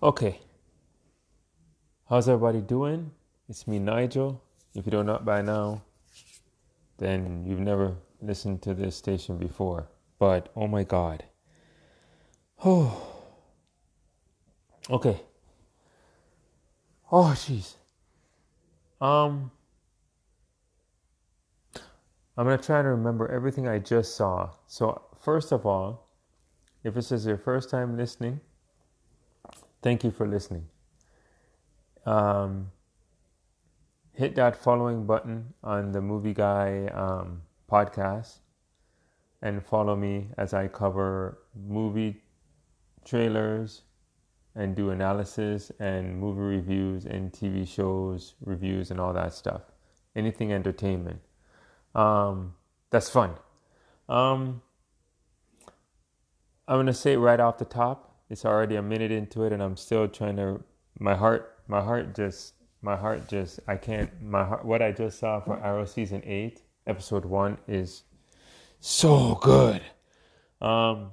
Okay. How's everybody doing? It's me, Nigel. If you don't know by now, then you've never listened to this station before. But oh my god. Oh. Okay. Oh jeez. Um I'm gonna try to remember everything I just saw. So first of all, if this is your first time listening, thank you for listening. Um, hit that following button on the Movie Guy um, podcast and follow me as I cover movie trailers and do analysis and movie reviews and TV shows reviews and all that stuff. Anything entertainment. Um, that's fun. Um, I'm gonna say right off the top, it's already a minute into it, and I'm still trying to. My heart, my heart just, my heart just, I can't. My heart, what I just saw for Arrow season eight, episode one, is so good. Um,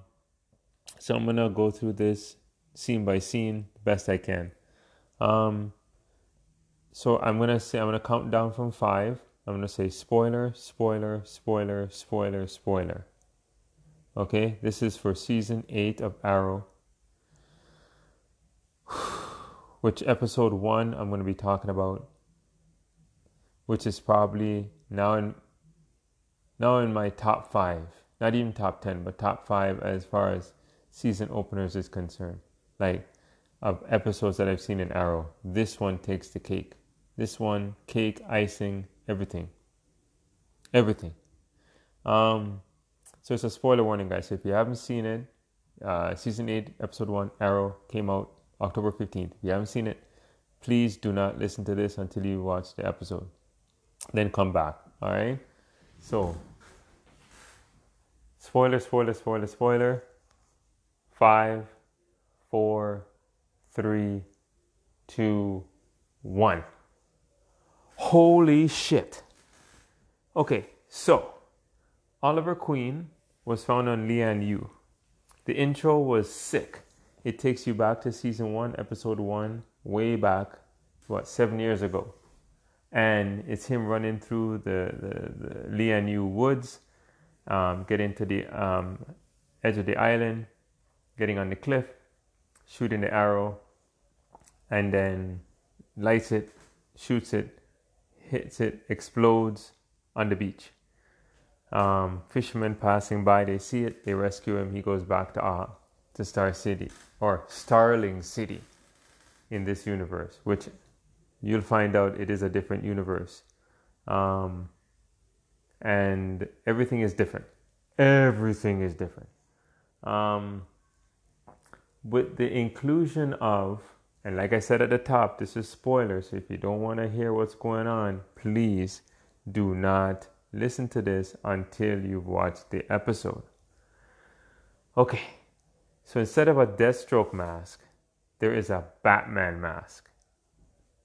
so I'm gonna go through this scene by scene best I can. Um, so I'm gonna say I'm gonna count down from five. I'm gonna say spoiler, spoiler, spoiler, spoiler, spoiler. Okay, this is for season eight of Arrow. Which episode one I'm gonna be talking about, which is probably now in now in my top five. Not even top ten, but top five as far as season openers is concerned. Like of episodes that I've seen in Arrow. This one takes the cake. This one, cake, icing, everything. Everything. Um, so it's a spoiler warning, guys. If you haven't seen it, uh, season 8, episode 1, Arrow, came out October 15th. If you haven't seen it, please do not listen to this until you watch the episode. Then come back. All right? So, spoiler, spoiler, spoiler, spoiler. Five, four, three, two, one. Holy shit. Okay, so Oliver Queen was found on Lian Yu. The intro was sick. It takes you back to season one, episode one, way back, what, seven years ago. And it's him running through the, the, the Lian Yu woods, um, getting to the um, edge of the island, getting on the cliff, shooting the arrow, and then lights it, shoots it, hits it, explodes on the beach. Um, fishermen passing by, they see it, they rescue him. He goes back to uh, to Star City or Starling City in this universe, which you'll find out it is a different universe, um, and everything is different. Everything is different. Um, with the inclusion of and like I said at the top, this is spoilers. So if you don't want to hear what's going on, please do not listen to this until you've watched the episode. Okay, so instead of a Deathstroke mask, there is a Batman mask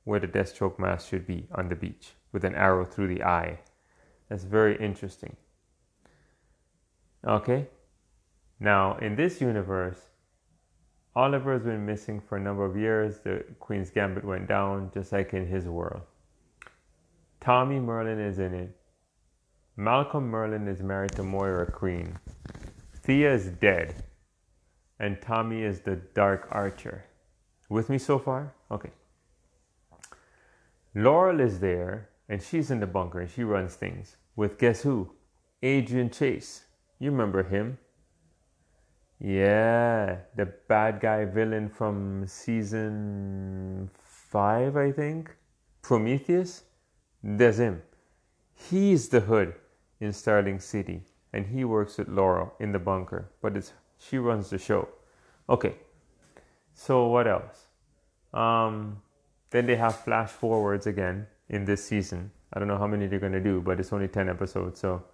where the Deathstroke mask should be on the beach with an arrow through the eye. That's very interesting. Okay, now in this universe, Oliver has been missing for a number of years. The Queen's Gambit went down, just like in his world. Tommy Merlyn is in it. Malcolm Merlyn is married to Moira Queen. Thea is dead. And Tommy is the Dark Archer. With me so far? Okay. Laurel is there, and she's in the bunker, and she runs things. With guess who? Adrian Chase. You remember him. Yeah, the bad guy villain from season five, I think. Prometheus. There's him. He's the hood in Starling City, and he works with Laurel in the bunker. But it's she runs the show. Okay. So what else? Um, then they have flash forwards again in this season. I don't know how many they're gonna do, but it's only ten episodes, so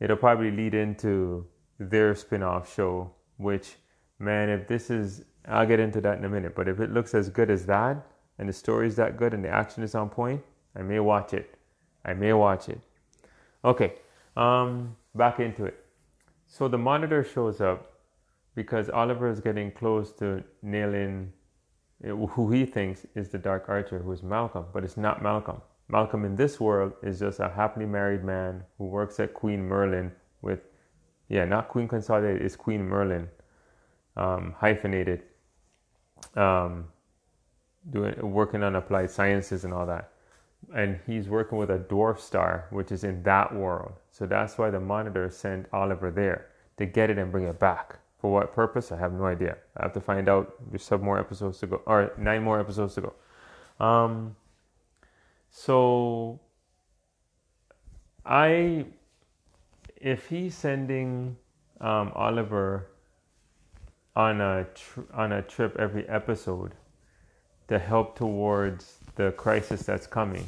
it'll probably lead into their spin-off show which, man, if this is, I'll get into that in a minute, but if it looks as good as that, and the story is that good, and the action is on point, I may watch it. I may watch it. Okay, um, back into it. So the monitor shows up because Oliver is getting close to nailing who he thinks is the Dark Archer, who is Malcolm, but it's not Malcolm. Malcolm in this world is just a happily married man who works at Queen Merlyn with, yeah, not Queen Consolidated, it's Queen Merlyn, um, hyphenated, um, doing working on applied sciences and all that. And he's working with a dwarf star, which is in that world. So that's why the monitor sent Oliver there to get it and bring it back. For what purpose? I have no idea. I have to find out. There's some more episodes to go, or nine more episodes to go. Um, so I, if he's sending um, Oliver on a tr- on a trip every episode to help towards the crisis that's coming,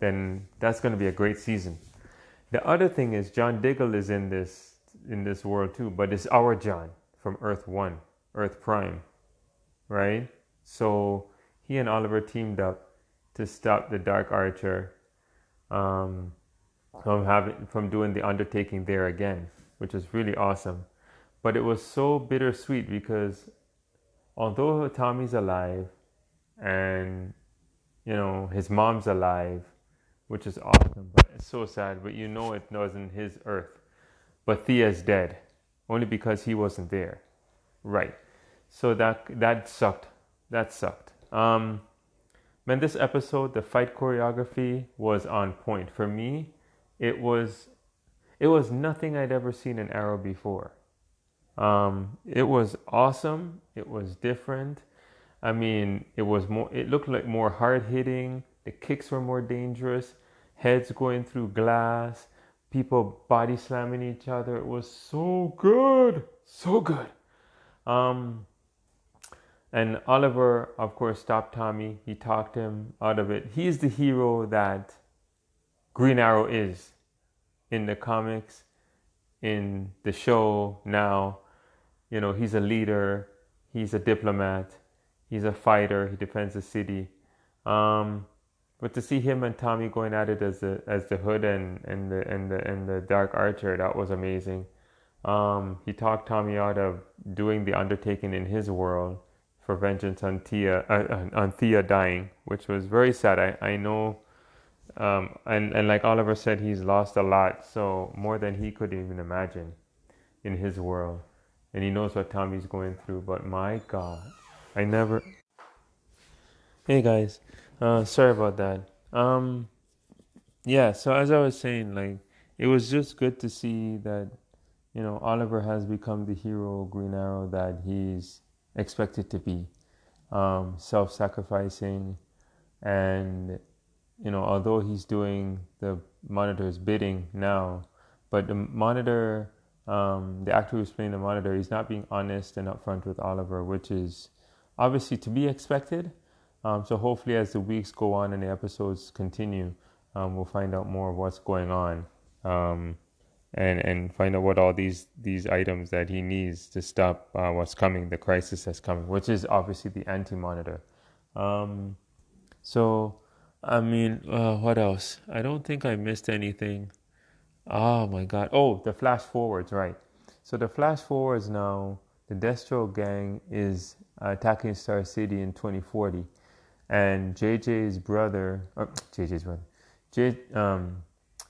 then that's going to be a great season. The other thing is John Diggle is in this in this world too, but it's our John from Earth 1, Earth Prime, right? So he and Oliver teamed up to stop the Dark Archer um, from having from doing the undertaking there again, which was really awesome. But it was so bittersweet because although Tommy's alive and you know his mom's alive, which is awesome, but it's so sad. But you know it wasn't his Earth. But Thea's dead only because he wasn't there. Right. So that that sucked. That sucked. Um, man, this episode, the fight choreography was on point for me. It was, it was nothing I'd ever seen in Arrow before. Um, it was awesome. It was different. I mean, it was more. It looked like more hard hitting. The kicks were more dangerous. Heads going through glass people body slamming each other. It was so good, so good. Um, and Oliver, of course, stopped Tommy. He talked him out of it. He's the hero that Green Arrow is in the comics, in the show now. You know, he's a leader, he's a diplomat, he's a fighter, he defends the city. Um, but to see him and Tommy going at it as the as the Hood and and the and the and the Dark Archer, that was amazing. Um, he talked Tommy out of doing the undertaking in his world for vengeance on Thea uh, on Thea dying, which was very sad. I I know, um, and and like Oliver said, he's lost a lot, so more than he could even imagine in his world, and he knows what Tommy's going through. But my God, I never. Hey guys. Uh, sorry about that. Um, yeah. So as I was saying, like it was just good to see that you know Oliver has become the hero Green Arrow that he's expected to be, um, self-sacrificing, and you know although he's doing the monitor's bidding now, but the monitor. Um, the actor who's playing the monitor, he's not being honest and upfront with Oliver, which is obviously to be expected. Um, so hopefully, as the weeks go on and the episodes continue, um, we'll find out more of what's going on, um, and and find out what all these these items that he needs to stop uh, what's coming, the crisis that's coming, which is obviously the anti monitor. Um, so, I mean, uh, what else? I don't think I missed anything. Oh my God! Oh, the flash forwards, right? So the flash forwards now, the Deathstroke gang is attacking Star City in 2040 and JJ's brother, or JJ's brother, J, um,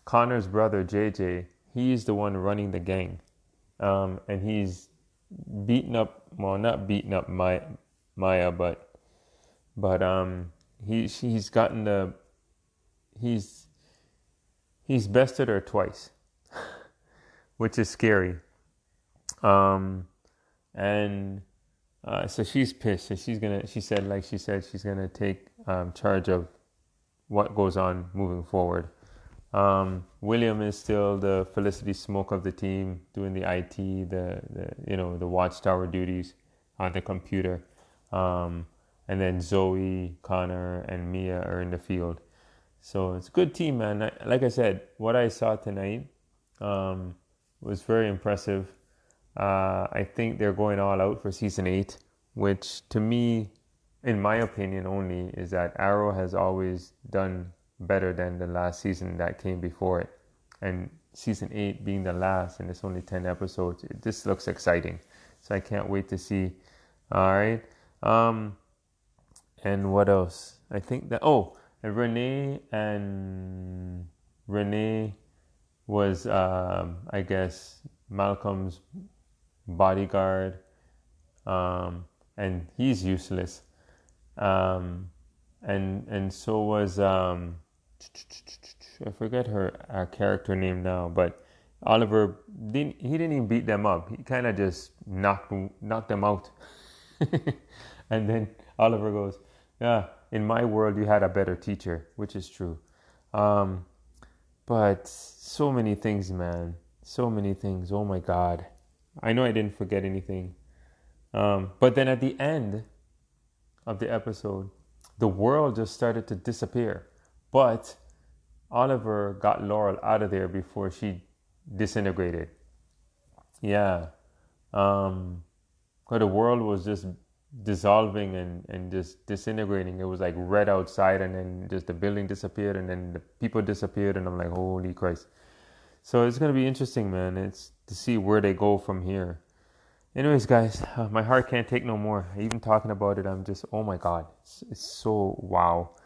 Connor's brother JJ, he's the one running the gang, um, and he's beaten up. Well, not beaten up Maya, Maya, but but um, he he's gotten the he's he's bested her twice, which is scary. Um, and uh, so she's pissed. So she's gonna. She said, like she said, she's gonna take um, charge of what goes on moving forward. Um, William is still the Felicity Smoak of the team, doing the IT, the, the you know the watchtower duties on the computer. Um, and then Zoe, Connor, and Mia are in the field. So it's a good team, man. Like I said, what I saw tonight um, was very impressive. Uh, I think they're going all out for season eight, which to me, in my opinion only, is that Arrow has always done better than the last season that came before it. And season eight being the last, and it's only 10 episodes, it, this looks exciting. So I can't wait to see. All right. Um, and what else? I think that oh, and Rene and Rene was um, I guess Malcolm's bodyguard, um, and he's useless. Um, and and so was um, I forget her, her character name now, but Oliver didn't he didn't even beat them up. He kind of just knocked knocked them out. and then Oliver goes, "Yeah, in my world, you had a better teacher," which is true. Um, but so many things, man. So many things. Oh my God. I know I didn't forget anything. Um, but then at the end of the episode, the world just started to disappear. But Oliver got Laurel out of there before she disintegrated. Yeah. Um, but the world was just dissolving and, and just disintegrating. It was like red outside, and then just the building disappeared, and then the people disappeared, and I'm like, holy Christ. So it's gonna be interesting, man. It's to see where they go from here. Anyways, guys, uh, my heart can't take no more. Even talking about it, I'm just, oh my God, it's, it's so wow.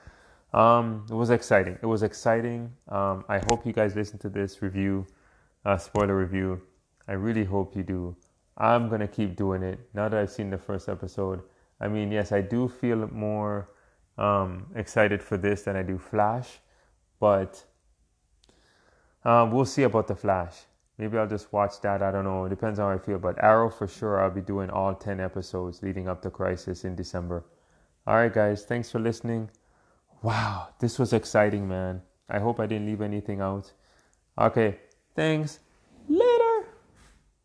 Um, it was exciting. It was exciting. Um, I hope you guys listen to this review, uh, spoiler review. I really hope you do. I'm gonna keep doing it now that I've seen the first episode. I mean, yes, I do feel more um, excited for this than I do Flash, but um, we'll see about the Flash. Maybe I'll just watch that. I don't know. It depends how I feel. But Arrow for sure, I'll be doing all 10 episodes leading up to Crisis in December. All right, guys. Thanks for listening. Wow, this was exciting, man. I hope I didn't leave anything out. Okay, thanks. Later.